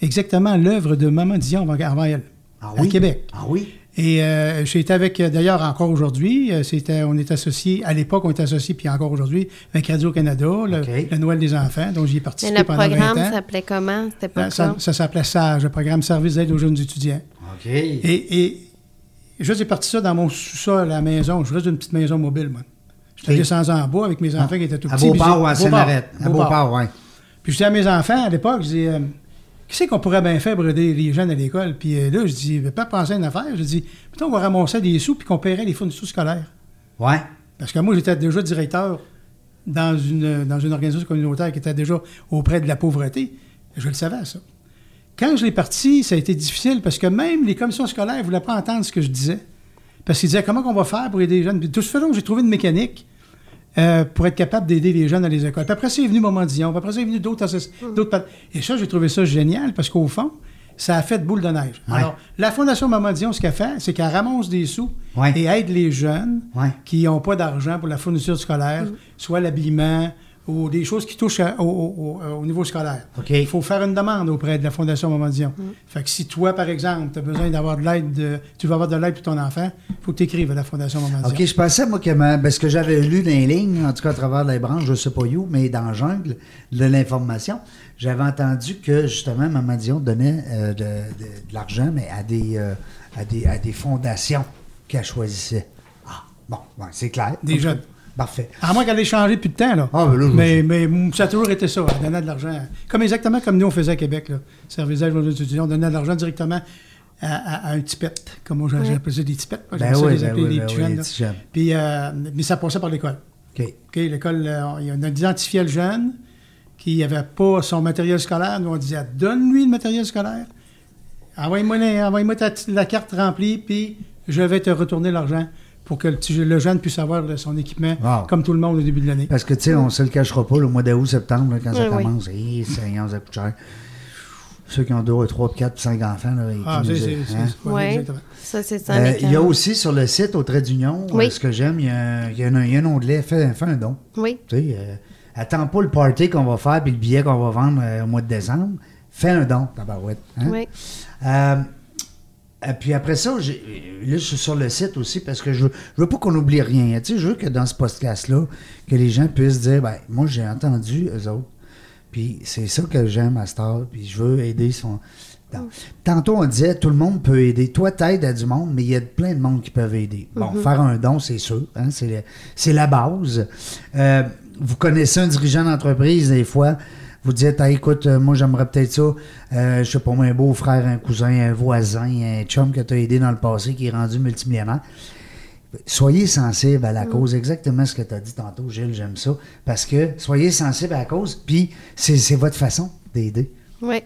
exactement l'œuvre de Maman Dion avant, elle, Ah à oui? Québec. Ah oui? Et euh, j'ai été avec, euh, d'ailleurs, encore aujourd'hui, euh, c'était, on est associé, à l'époque, on était associé, puis encore aujourd'hui, avec Radio-Canada, le, le Noël des enfants, dont j'y ai Mais participé le pendant programme 20 ans. s'appelait comment? C'était pas ça, ça s'appelait SAGE, le programme Service d'aide aux jeunes étudiants. OK. Et, et je j'ai parti ça dans mon sous-sol à la maison. Je reste d'une petite maison mobile, moi. J'étais descendu en bois avec mes enfants qui étaient tout à petits. Beauport j'ai- ou à Saint-Marette? À Beauport. Beauport, oui. Puis je dis à mes enfants, à l'époque, je dis, euh, qu'est-ce qu'on pourrait bien faire pour aider les jeunes à l'école? Puis euh, là, je dis, je vais pas penser à une affaire. Je dis, plutôt on va ramasser des sous puis qu'on paierait les fournitures scolaires. Ouais. Parce que moi, j'étais déjà directeur dans une, dans une organisation communautaire qui était déjà auprès de la pauvreté. Je le savais, ça. Quand je l'ai parti, ça a été difficile parce que même les commissions scolaires ne voulaient pas entendre ce que je disais. Parce qu'ils disaient comment on va faire pour aider les jeunes? Puis tout ce fait, donc, j'ai trouvé une mécanique euh, pour être capable d'aider les jeunes dans les écoles. Puis après, c'est venu Moment Dion. Puis après, c'est venu d'autres associ- d'autres Et ça, j'ai trouvé ça génial parce qu'au fond, ça a fait boule de neige. Ouais. Alors, la Fondation Maman Dion, ce qu'elle fait, c'est qu'elle ramasse des sous Ouais. et aide les jeunes Ouais. qui n'ont pas d'argent pour la fourniture scolaire, soit l'habillement ou des choses qui touchent à- au, au- au- au niveau scolaire. Il faut faire une demande auprès de la Fondation Maman Dion. Fait que si toi, par exemple, tu as besoin d'avoir de l'aide, de- tu veux avoir de l'aide pour ton enfant, il faut que tu écrives à la Fondation Maman Dion. OK, je pensais, moi, que ma- ben, ce que j'avais lu dans les lignes, en tout cas à travers les branches, je sais pas où, mais dans la jungle de l'information, j'avais entendu que, justement, Maman Dion donnait euh, de, de- de l'argent, mais à des, euh, à, des, à des fondations qu'elle choisissait. Ah, bon, ouais, c'est clair. Des jeunes. Parfait. À moins qu'elle ait changé depuis de temps, là. Ah, ben là, mais, mais mm, ça a toujours été ça, elle donnait de l'argent. Comme exactement comme nous, on faisait à Québec, là. Service d'aide aux étudiants, on donnait de l'argent directement à, à- à un tipette. Comme moi, j'ai appelé ça des tipettes. Ben ça oui, les ben appeler oui, ben petits oui, jeunes, petits jeunes. Puis, euh, mais ça passait par l'école. OK. OK, l'école, euh, on a identifié le jeune qui n'avait pas son matériel scolaire. Nous, on disait, donne-lui le matériel scolaire. Envoie-moi, la carte remplie, puis je vais te retourner l'argent pour que le, jeune puisse avoir son équipement Wow. comme tout le monde au début de l'année. Parce que, tu sais, on se le cachera pas, le mois d'août, septembre, là, quand ça Oui, oui. commence, Seigneur, ça coûte cher. Ceux qui ont deux, trois, quatre, puis cinq enfants, là, Ah, c'est, hein? ouais, ça, c'est ça. Euh, il y a aussi sur le site, au trait d'union, euh, ce que j'aime, il y a, il y a un, il y a un onglet, fais, fais un don. Oui, Tu sais, euh, attends pas le party qu'on va faire puis le billet qu'on va vendre euh, au mois de décembre. Fais un don, tabarouette. hein? oui. Et puis après ça, là, je suis sur le site aussi parce que je veux, je veux pas qu'on oublie rien. Tu sais, je veux que dans ce podcast-là, que les gens puissent dire, ben, moi, j'ai entendu eux autres. Puis c'est ça que j'aime à Star. Puis je veux aider son. Non. Tantôt, on disait, tout le monde peut aider. Toi, t'aides à du monde, mais il y a plein de monde qui peuvent aider. Bon, faire un don, c'est sûr. hein, c'est la base. Euh, vous connaissez un dirigeant d'entreprise, des fois, vous dites, Ah, écoute, euh, moi, j'aimerais peut-être ça. Euh, je sais pas, moi, un beau-frère, un cousin, un voisin, un chum que tu as aidé dans le passé qui est rendu multimillionnaire. Soyez sensible à la cause, exactement ce que tu as dit tantôt, Gilles, j'aime ça. Parce que soyez sensible à la cause, puis c'est, votre façon d'aider. Oui.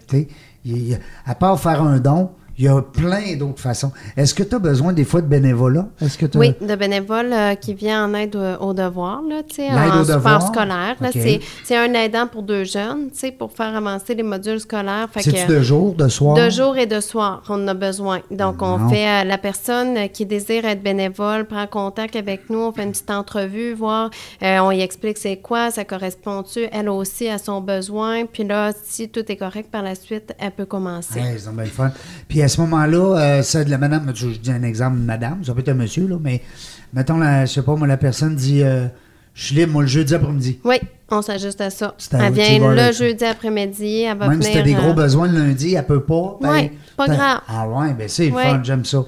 À part faire un don, Il y a plein d'autres façons. Est-ce que tu as besoin des fois de bénévolat? Est-ce que Oui, de bénévoles euh, qui vient en aide au- aux devoirs, là, en aux support scolaire. c'est, c'est un aidant pour deux jeunes, pour faire avancer les modules scolaires. C'est-tu de jour, de soir? De jour et de soir, on en a besoin. Donc, on fait euh, la personne euh, qui désire être bénévole prend contact avec nous, on fait une petite entrevue, voir, euh, on y explique c'est quoi, ça correspond-tu, elle aussi à son besoin. Puis là, si tout est correct par la suite, elle peut commencer. Ouais, c'est bien le fun. Puis à ce moment-là, euh, c'est de la madame, je, dis un exemple de madame, ça peut être un monsieur, là, mais mettons, la, je sais pas, moi, la personne dit euh, Je suis libre, moi, le jeudi après-midi. Oui, on s'ajuste à ça. C'est à Elle vient le jeudi après-midi, elle va Même si venir. tu as des gros euh, besoins le lundi, elle peut pas. ben, Ouais, pas grave. Ah ouais, ben c'est le Ouais. fun, j'aime ça.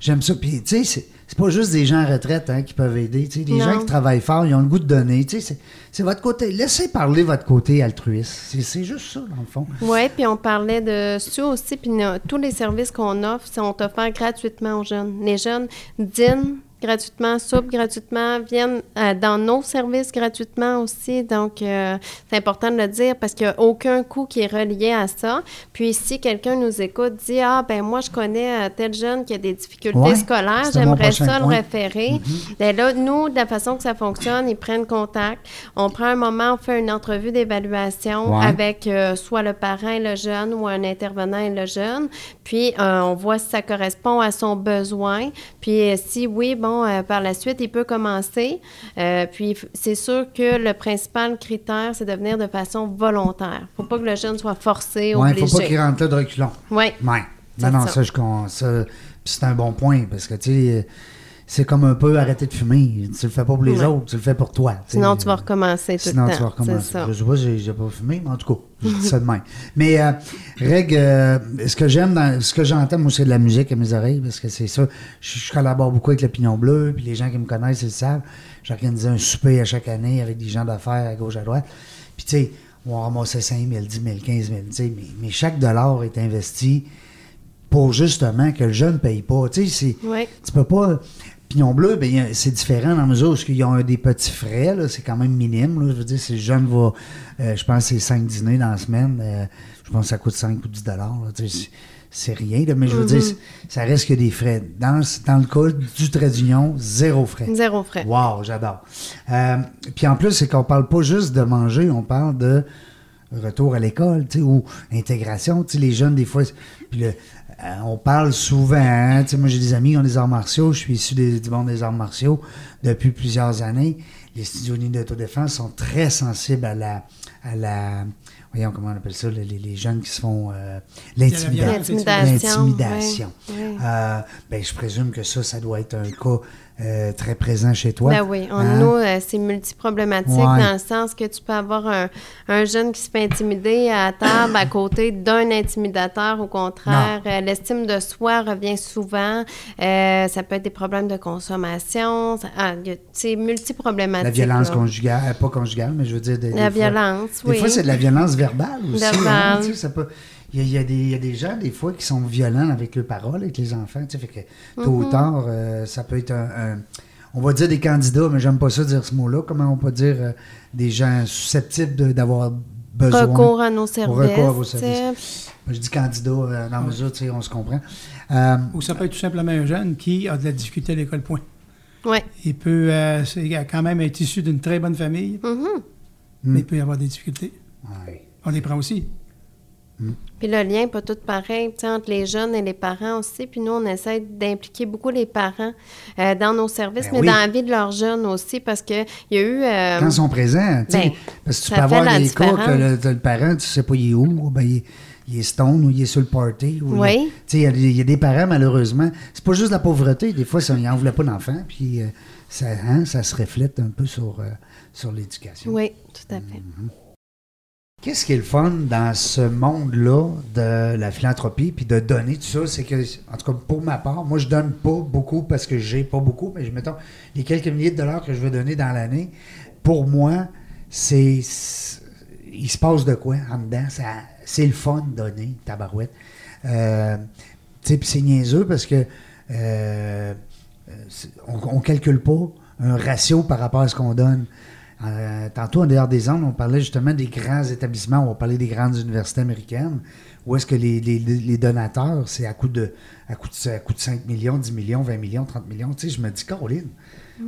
J'aime ça. Puis, tu sais, c'est- pas juste des gens en retraite hein, qui peuvent aider. Tu sais, Non. gens qui travaillent fort, ils ont le goût de donner. Tu sais, c'est- votre côté. Laissez parler votre côté altruiste. C'est- juste ça, dans le fond. Oui, puis on parlait de ça aussi, puis tous les services qu'on offre sont offerts gratuitement aux jeunes. Les jeunes dînent gratuitement, soupent gratuitement, viennent euh, dans nos services gratuitement aussi. Donc, euh, c'est important de le dire parce qu'il n'y a aucun coût qui est relié à ça. Puis, si quelqu'un nous écoute, dit Ah, ben moi, je connais euh, tel jeune qui a des difficultés Ouais, scolaires, j'aimerais ça le référer. Ben là, nous, de la façon que ça fonctionne, ils prennent contact. On prend un moment, on fait une entrevue d'évaluation Ouais. avec soit le parent et le jeune ou un intervenant et le jeune. Puis, on voit si ça correspond à son besoin. Puis, si oui, bon, euh, par la suite, il peut commencer. Euh, puis, c'est sûr que le principal critère, c'est de venir de façon volontaire. faut pas que le jeune soit forcé, Ouais, obligé. faut pas qu'ils rentrent là de reculons. Oui. Ouais. Non, non, ça. ça, je c'est un bon point parce que, tu sais, c'est comme un peu arrêter de fumer. Tu le fais pas pour les Ouais. autres, tu le fais pour toi. Sinon, tu vas recommencer tout Sinon, le temps. tu vas recommencer. Je sais pas, j'ai j'ai pas fumé, mais en tout cas, je dis ça de même. Mais, euh, Reg, euh, ce que j'aime, dans, ce que j'entends, moi, c'est de la musique à mes oreilles, parce que c'est ça. Je, je collabore beaucoup avec le Pignon Bleu, puis les gens qui me connaissent, ils le savent. J'organise un souper à chaque année avec des gens d'affaires à gauche, à droite. Puis, tu sais, on va ramasser 5 000, 10 000, 15 000, tu sais, mais, mais chaque dollar est investi pour justement que le jeune ne paye pas. Tu sais, c'est. Oui. Tu peux pas. Pignon bleu, ben, c'est différent dans la mesure où ils ont des petits frais, là, c'est quand même minime. Là, je veux dire, si le jeune va, euh, je pense que c'est 5 dîners dans la semaine, euh, je pense que ça coûte 5 ou 10 dollars. C'est, rien, là, mais je veux dire, c'est- ça reste que des frais. Dans, dans le cas du trait d'union, zéro frais. Zéro frais. Wow, j'adore. Euh, puis en plus, c'est qu'on parle pas juste de manger, on parle de retour à l'école, tu sais, ou intégration. Les jeunes, des fois, puis le- euh, on parle souvent, hein, tu sais, moi j'ai des amis qui ont des arts martiaux, je suis issu des, du monde des arts martiaux depuis plusieurs années. Les studios d'autodéfense sont très sensibles à la, à la, voyons comment on appelle ça, les, les- jeunes qui se font euh, l'intimidation. L'intimidation. L'intimidation. oui, oui. Euh, ben, je présume que ça, ça doit être un cas euh, très présent chez toi. Ben oui, on, Hein? nous, euh, c'est multiproblématique Ouais. dans le sens que tu peux avoir un, un jeune qui se fait intimider à table à côté d'un intimidateur. Au contraire, Euh, l'estime de soi revient souvent. Euh, ça peut être des problèmes de consommation. Ah, c'est multiproblématique. La violence là. conjugale, pas conjugale, mais je veux dire. des- La des fois- violence, Des oui. fois, c'est de la violence verbale aussi. hein, Verbale. tu sais, ça peut- Il y, y a des, il y a des gens, des fois, qui sont violents avec leurs paroles, avec les enfants. tu sais, Fait que tôt ou tard, euh, ça peut être un, un- On va dire des candidats, mais j'aime pas ça dire ce mot-là. Comment on peut dire euh, des gens susceptibles de- d'avoir besoin. Recours à nos services. recours à vos tu sais. services. Je dis candidat euh, dans la mesure, tu sais, on se comprend. Euh, Ou ça peut être tout simplement un jeune qui a de la difficulté à l'école, point. Oui. Il peut euh, c'est- il a quand même être issu d'une très bonne famille, Mhm. mais il peut y avoir des difficultés. ouais. On les prend aussi. Puis le lien, pas tout pareil, entre les jeunes et les parents aussi. Puis nous, on essaie d'impliquer beaucoup les parents euh, dans nos services, Ben mais oui. dans la vie de leurs jeunes aussi, parce qu'il y a eu... euh, Quand ils sont présents, ben, parce que tu peux avoir des cas que le, parent, tu sais pas il est où, ben, il, est- il est stone ou il est sur le party. Ou Oui. il- y a des- il y, a des parents, malheureusement, c'est pas juste la pauvreté, des fois, ça, ils n'en voulaient pas d'enfants, puis euh, ça, hein, ça se reflète un peu sur, euh, sur l'éducation. Oui, tout à fait. Qu'est-ce qui est le fun dans ce monde-là de la philanthropie puis de donner tout ça, c'est que, en tout cas pour ma part, moi je donne pas beaucoup parce que j'ai pas beaucoup, mais je mettons les quelques milliers de dollars que je veux donner dans l'année, pour moi, c'est il se passe de quoi en dedans, c'est le fun de donner, tabarouette. Euh, tu sais, puis c'est niaiseux parce que euh, on, on calcule pas un ratio par rapport à ce qu'on donne. Euh, tantôt, en dehors des ondes, on parlait justement des grands établissements, on parler des grandes universités américaines, où est-ce que les, les- les donateurs, c'est à coût de à coût de, à coût de 5 millions, 10 millions, 20 millions, 30 millions? Tu sais, je me dis, Caroline,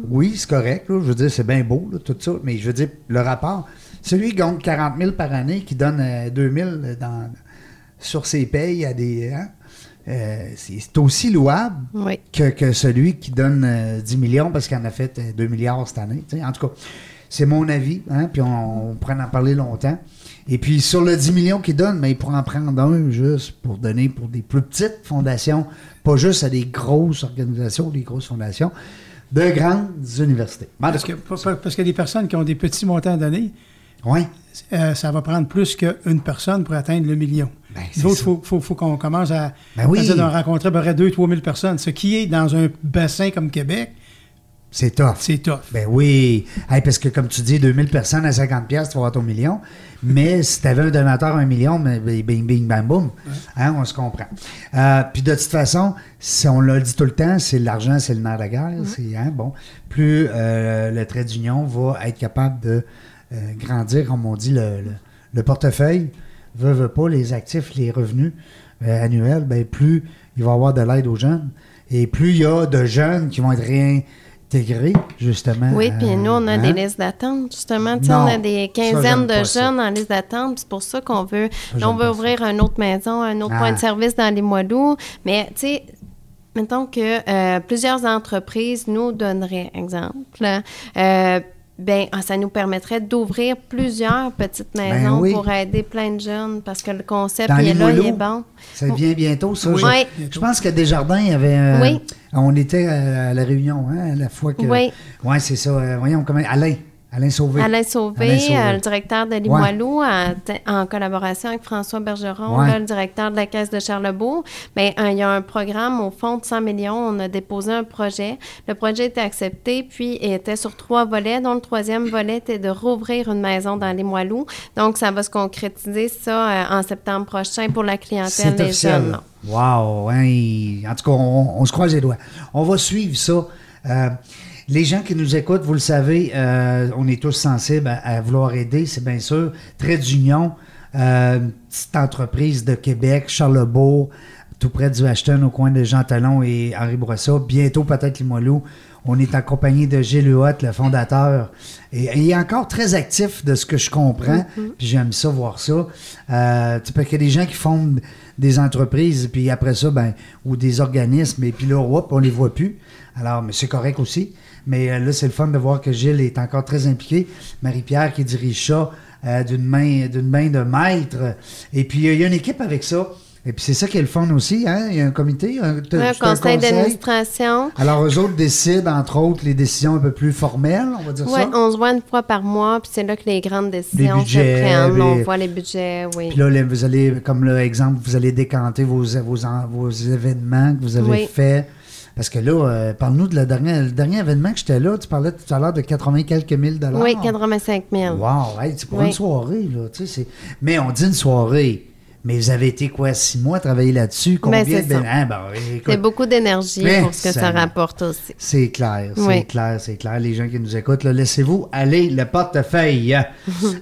oui, c'est correct, là, je veux dire, c'est bien beau, là, tout ça, mais je veux dire, le rapport, celui qui gagne 40 000 par année, qui donne euh, 2 000 dans, sur ses payes à des... hein, euh, c'est aussi louable Oui. que, que celui qui donne euh, 10 millions parce qu'il en a fait euh, 2 milliards cette année. tu sais. En tout cas, c'est mon avis, hein, puis on, on pourrait en parler longtemps. Et puis sur le 10 millions qu'il donne, mais il pourrait en prendre un juste pour donner pour des plus petites fondations, pas juste à des grosses organisations, des grosses fondations, de grandes universités. Parce que, parce qu'il y a des personnes qui ont des petits montants d'années, ouais. euh, ça va prendre plus qu'une personne pour atteindre le million. Ben, Nous c'est autres, il faut, faut- faut qu'on commence à, Ben oui. à dire d'en rencontrer à peu près 2-3 000 personnes. Ce qui est dans un bassin comme Québec, C'est tough. c'est tough. Ben oui. Hey, parce que comme tu dis, 2000 personnes à 50 pièces, tu vas avoir ton million. Mais si tu avais un donateur à un million, ben, bing, bing, bing, bam, boum. Hein, on se comprend. Euh, puis de toute façon, si on l'a dit tout le temps, c'est l'argent, c'est le nerf de la guerre. Hein, bon, plus euh, le trait d'union va être capable de euh, grandir, comme on dit, le, le- le portefeuille, veut, veut pas, les actifs, les revenus annuels, ben, plus il va y avoir de l'aide aux jeunes. Et plus il y a de jeunes qui vont être justement. Oui, puis euh, nous, on a hein? des listes d'attente, justement. Non, on a des quinzaines de ça. jeunes en liste d'attente. C'est pour ça qu'on veut. là, on veut ouvrir une autre maison, un autre Ah. point de service dans les mois d'août. Mais, tu sais, mettons que euh, plusieurs entreprises nous donneraient, exemple, euh, ben, ah, ça nous permettrait d'ouvrir plusieurs petites maisons Ben oui. pour aider plein de jeunes parce que le concept, il est là, il est bon. Ça vient bientôt, ça. Oui. Je, je pense que Desjardins, avait. euh, Oui. On était à, la réunion, hein, à la fois que. Oui. Oui, c'est ça. euh, voyons, comment. Alain. Alain Sauvé. Alain Sauvé, Alain Sauvé. euh, le directeur de Limoilou, en, en collaboration avec François Bergeron, Ouais. là, le directeur de la Caisse de Charlebourg. Bien, euh, il y a un programme au fond de 100 millions. On a déposé un projet. Le projet était accepté, puis il était sur trois volets, dont le troisième volet était de rouvrir une maison dans Limoilou. Donc, ça va se concrétiser, ça, euh, en septembre prochain pour la clientèle des jeunes. Wow! hein, en tout cas, on, on se croise les doigts. On va suivre ça. Les gens qui nous écoutent, vous le savez, euh, on est tous sensibles à, à vouloir aider, c'est bien sûr. Trait d'Union, euh, petite entreprise de Québec, Charlebourg, tout près du Ashton, au coin de Jean Talon et Henri Bourassa. Bientôt, peut-être Limoilou. On est en compagnie de Gilles Huot, le fondateur. Et, et il est encore très actif de ce que je comprends. Puis j'aime ça, voir ça. Euh, parce qu'il y a des gens qui fondent des entreprises, puis après ça, ben, ou des organismes, et puis là, hop, on les voit plus. Alors, mais c'est correct aussi. Mais euh, là, c'est le fun de voir que Gilles est encore très impliqué. Marie-Pierre qui dirige ça euh, d'une main, d'une main de maître. Et puis, euh, il y a une équipe avec ça. Et puis, c'est ça qui est le fun aussi. Hein? Il y a un comité. Un, conseil d'administration. Alors, eux autres décident, entre autres, les décisions un peu plus formelles, on va dire Oui, ça. on se voit une fois par mois, puis c'est là que les grandes décisions budgets, se prennent. On les- voit les budgets, oui. Puis là, les- vous allez, comme l'exemple, vous allez décanter vos, vos, en- vos événements que vous avez Oui. faits. Parce que là, euh, parle-nous de la dernière, le dernier événement que j'étais là. Tu parlais tout à l'heure de 80 quelques mille dollars. Oui, 85 000. Wow, hey, c'est pour Oui. une soirée, là. tu sais, c'est- Mais on dit une soirée. Mais vous avez été quoi, six mois à travailler là-dessus? Combien Ben, c'est de. ça. hein, ben, écoute, C'est beaucoup d'énergie Mais pour ce que ça ça- rapporte aussi. C'est clair, c'est Oui. clair, c'est clair. Les gens qui nous écoutent, là, laissez-vous aller le portefeuille.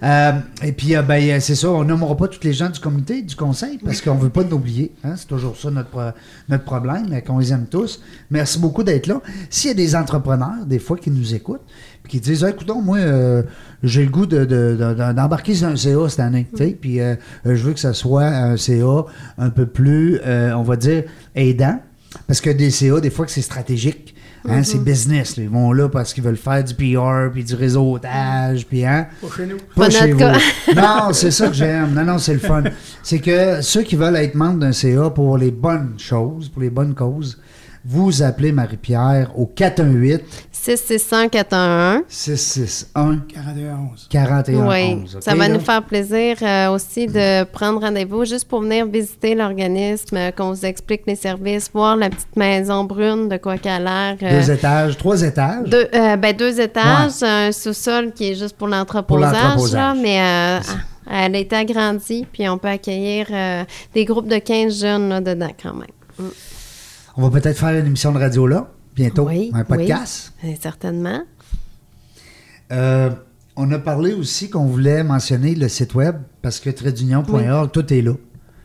Euh, et puis, euh, ben, c'est ça, on nommera pas tous les gens du comité, du conseil, parce qu'on veut pas l'oublier. Hein, c'est toujours ça notre, pro- notre problème, qu'on les aime tous. Merci beaucoup d'être là. S'il y a des entrepreneurs, des fois, qui nous écoutent, puis qui disent, écoute, moi, euh, j'ai le goût de, de- de- d'embarquer sur un CA cette année, tu puis euh, euh, je veux que ça soit un CA un peu plus, euh, on va dire, aidant. Parce que des CA, des fois, que c'est stratégique. Hein, C'est business. là. Ils vont là parce qu'ils veulent faire du PR, puis du réseautage, puis hein. Pas chez nous. Pas Pas chez notre vous. non, c'est ça que j'aime. Non, non, c'est le fun. C'est que ceux qui veulent être membres d'un CA pour les bonnes choses, pour les bonnes causes, vous appelez Marie-Pierre au 418 661 411 661 41 41 Oui, 11. ça va là? nous faire plaisir euh, aussi de prendre rendez-vous juste pour venir visiter l'organisme, euh, qu'on vous explique les services, voir la petite maison brune, de quoi qu'elle a l'air. euh, Deux étages, trois étages? deux, euh, ben, deux étages, un sous-sol qui est juste pour l'entreposage, là, mais euh, ça. elle a été agrandie, puis on peut accueillir euh, des groupes de 15 jeunes là, dedans quand même. On va peut-être faire une émission de radio là, bientôt. Oui, un podcast? oui, euh, certainement. Euh, on a parlé aussi qu'on voulait mentionner le site web parce que tradeunion.org, tout est là.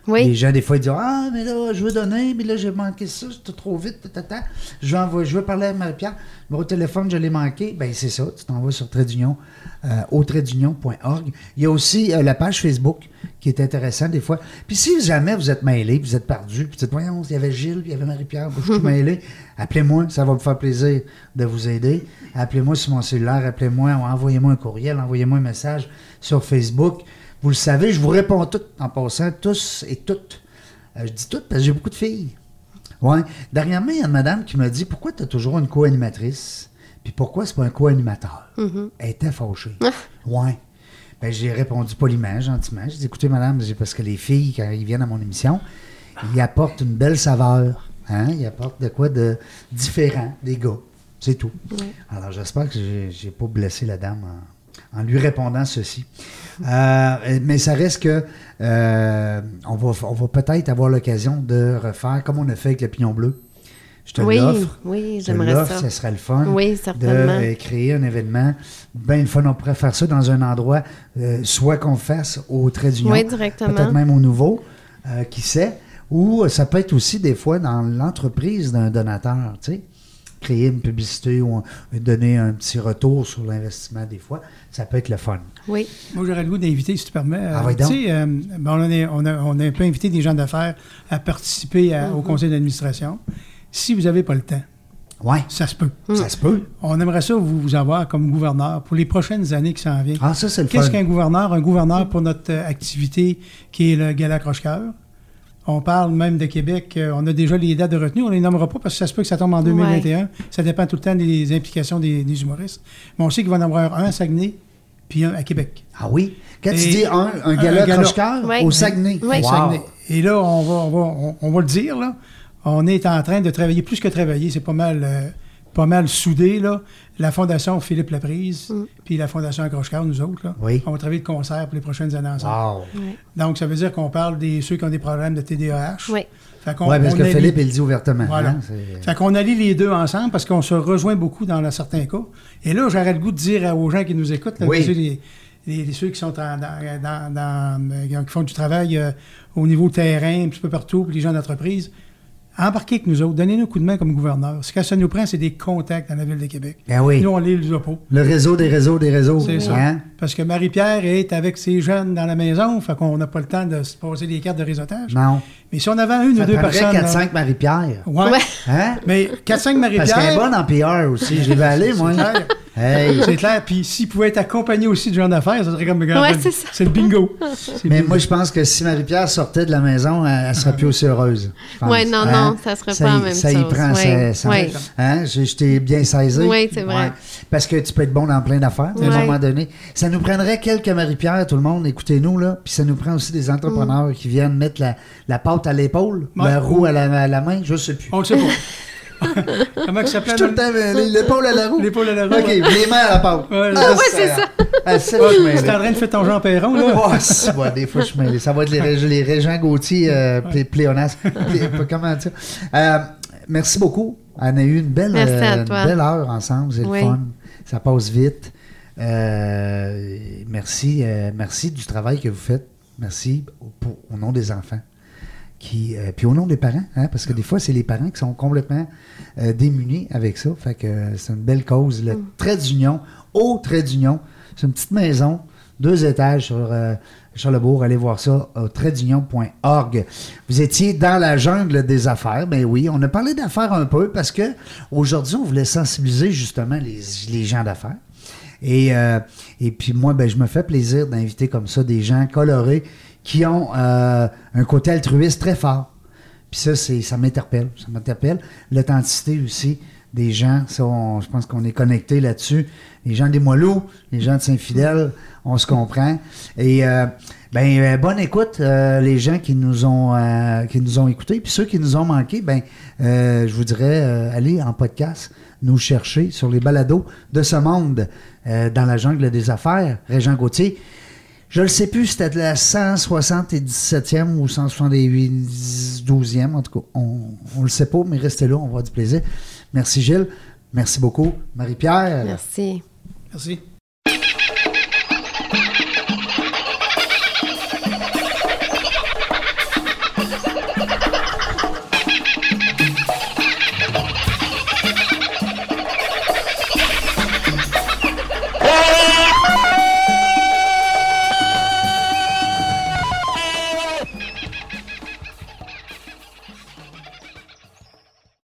Oui. Les gens, des fois, ils disent Ah, mais là, je veux donner, mais là, j'ai manqué ça, c'était trop vite, tata. Je veux, envoyer- je veux parler à Marie-Pierre. De téléphone, je l'ai manqué. Ben, c'est ça, tu t'envoies sur Trait d'Union, euh, au tradeunion.org. Il y a aussi euh, la page Facebook qui est intéressante des fois. Puis si jamais vous êtes mêlé, vous êtes perdu, puis vous dites Voyons, il y avait Gilles, puis il y avait Marie-Pierre, je suis mêlé, appelez-moi, ça va me faire plaisir de vous aider. Appelez-moi sur mon cellulaire, appelez-moi, envoyez-moi un courriel, envoyez-moi un message sur Facebook. Vous le savez, je vous réponds toutes en passant, tous et toutes. Euh, je dis toutes parce que j'ai beaucoup de filles. Ouais. Dernièrement, il y a une madame qui m'a dit Pourquoi tu as toujours une co-animatrice Puis pourquoi c'est pas un co-animateur? Elle était fâchée. ouais. Ben, j'ai répondu poliment, gentiment. J'ai dit Écoutez, madame, parce que les filles, quand ils viennent à mon émission, ils apportent une belle saveur. Hein? Ils apportent de quoi de différent des gars. C'est tout. Alors, j'espère que j'ai pas blessé la dame en, en lui répondant ceci. Euh, mais ça reste que euh, on va, on va peut-être avoir l'occasion de refaire comme on a fait avec le pignon bleu. Je te Oui, l'offre. oui, j'aimerais ça. Ce serait le fun. Oui, De certainement. euh, créer un événement. Ben, le fun, on pourrait faire ça dans un endroit, euh, soit qu'on fasse au Trait d'Union. Oui, directement. Peut-être même au Nouveau, qui sait. Ou ça peut être aussi des fois dans l'entreprise d'un donateur, tu sais. Créer une publicité ou un- donner un petit retour sur l'investissement des fois. Ça peut être le fun. Oui. Moi, j'aurais le goût d'inviter, si tu permets. Ah, euh, oui, tu donc. sais, euh, ben, on, a, on, a, on a un peu invité des gens d'affaires à participer à- Mm-hmm. au conseil d'administration. Si vous n'avez pas le temps, Ouais, ça se peut. ça se peut. On aimerait ça vous, vous avoir comme gouverneur pour les prochaines années qui s'en viennent. Ah, ça, c'est le Qu'est-ce qu'un gouverneur? Un gouverneur pour notre euh, activité qui est le Gala Croche-Cœur. On parle même de Québec. euh, on a déjà les dates de retenue. On ne les nommera pas parce que ça se peut que ça tombe en 2021. Ça dépend tout le temps des implications des, des humoristes. Mais on sait qu'il va y en avoir un à Saguenay puis un à Québec. Ah oui? Quand tu dis un, un un gala au Saguenay. Oui. Wow. Saguenay. Et là, on va, on, va, on, on va le dire, là. On est en train de travailler, plus que travailler, c'est pas mal, euh, pas mal soudé, là. La Fondation Philippe Laprise, puis la Fondation Accroche-Cœur, nous autres, là. Oui. On va travailler de concert pour les prochaines années ensemble. Wow. Donc, ça veut dire qu'on parle des ceux qui ont des problèmes de TDAH. Oui. Fait qu'on- Oui, parce on que allie- Philippe, il le dit ouvertement. Voilà. hein, c'est- Fait qu'on allie les deux ensemble parce qu'on se rejoint beaucoup dans certains cas. Et là, j'aurais le goût de dire aux gens qui nous écoutent, là, les, les- les- ceux qui sont en- dans, dans- dans- euh, qui font du travail euh, au niveau terrain, un petit peu partout, puis les gens d'entreprise, embarquez avec nous autres, donnez-nous un coup de main comme gouverneur. Ce que ça nous prend, c'est des contacts dans la ville de Québec. Ben oui. Nous, on les les pas. Le réseau des réseaux des réseaux. C'est ça. hein? Parce que Marie-Pierre est avec ses jeunes dans la maison, fait qu'on n'a pas le temps de se poser des cartes de réseautage. Non. Mais si on avait une Ça ou deux personnes... là- 4-5 Marie-Pierre. Ouais. Ouais. Hein? Mais 4-5 Parce qu'elle est Marie-Pierre... bonne en PR aussi. J'y vais aller, moi. C'est clair. Hey. C'est clair. Puis s'il pouvait être accompagné aussi de gens d'affaires, ça serait comme Ouais, c'est ça. C'est le bingo. C'est Mais moi, je pense que si Marie-Pierre sortait de la maison, elle, elle serait plus aussi heureuse. Ouais, non, Hein? non, ça serait Ça pas y- la même Ça y prend, Ouais. ça- ça- Ouais. Hein? Je, je t'ai bien saisi. Oui, c'est vrai. Parce que tu peux être bon dans plein d'affaires, à un moment donné. Ça nous prendrait quelques Marie-Pierre, tout le monde, écoutez-nous, là. Puis ça nous prend aussi des entrepreneurs qui viennent mettre la, la pâte à l'épaule, Ouais. la roue à la, à la main, je sais plus. On le sait pas. Comment que ça Je s'appelle? suis tout le temps euh, l'épaule à la roue. L'épaule à la roue. OK, les mains à la pâte. Ouais, Ah, ouais, c'est ça. Ah, c'est Ah, je Tu mêle. es en train de faire ton Jean Perron, là? Oh, si, ouais, des fois, je suis mêlé. Ça va être les, les Régent Gauthier euh, plé- pléonasmes. Plé- comment dire? Euh, merci beaucoup. On a eu une belle, euh, une belle heure ensemble. C'est Oui. le fun. Ça passe vite. Euh, merci, euh, merci du travail que vous faites. Merci pour- au nom des enfants. Qui, euh, puis au nom des parents, hein, parce que des fois, c'est les parents qui sont complètement euh, démunis avec ça. Fait que euh, c'est une belle cause. Le trait d'union, au trait d'union, c'est une petite maison, deux étages sur Charlebourg. Allez voir ça au traitdunion.org. Vous étiez dans la jungle des affaires. Ben oui, on a parlé d'affaires un peu parce que aujourd'hui, on voulait sensibiliser justement les, les gens d'affaires. Et, et puis moi, ben, je me fais plaisir d'inviter comme ça des gens colorés qui ont euh, un côté altruiste très fort. Puis ça, c'est, ça m'interpelle. Ça m'interpelle. L'authenticité aussi des gens, ça, on- je pense qu'on est connecté là-dessus. Les gens des Moiloux, les gens de Saint-Fidèle, on se comprend. Et euh, ben, euh, bonne écoute, euh, les gens qui nous ont euh, qui nous ont écoutés. Puis ceux qui nous ont manqué, ben, euh, je vous dirais, euh, allez en podcast nous chercher sur les balados de ce monde dans la jungle des affaires. Régent Gauthier. Je ne sais plus si c'était la 177e ou 178e, en tout cas. On ne le sait pas, mais restez là, on va avoir du plaisir. Merci Gilles. Merci beaucoup. Marie-Pierre. Merci. Merci.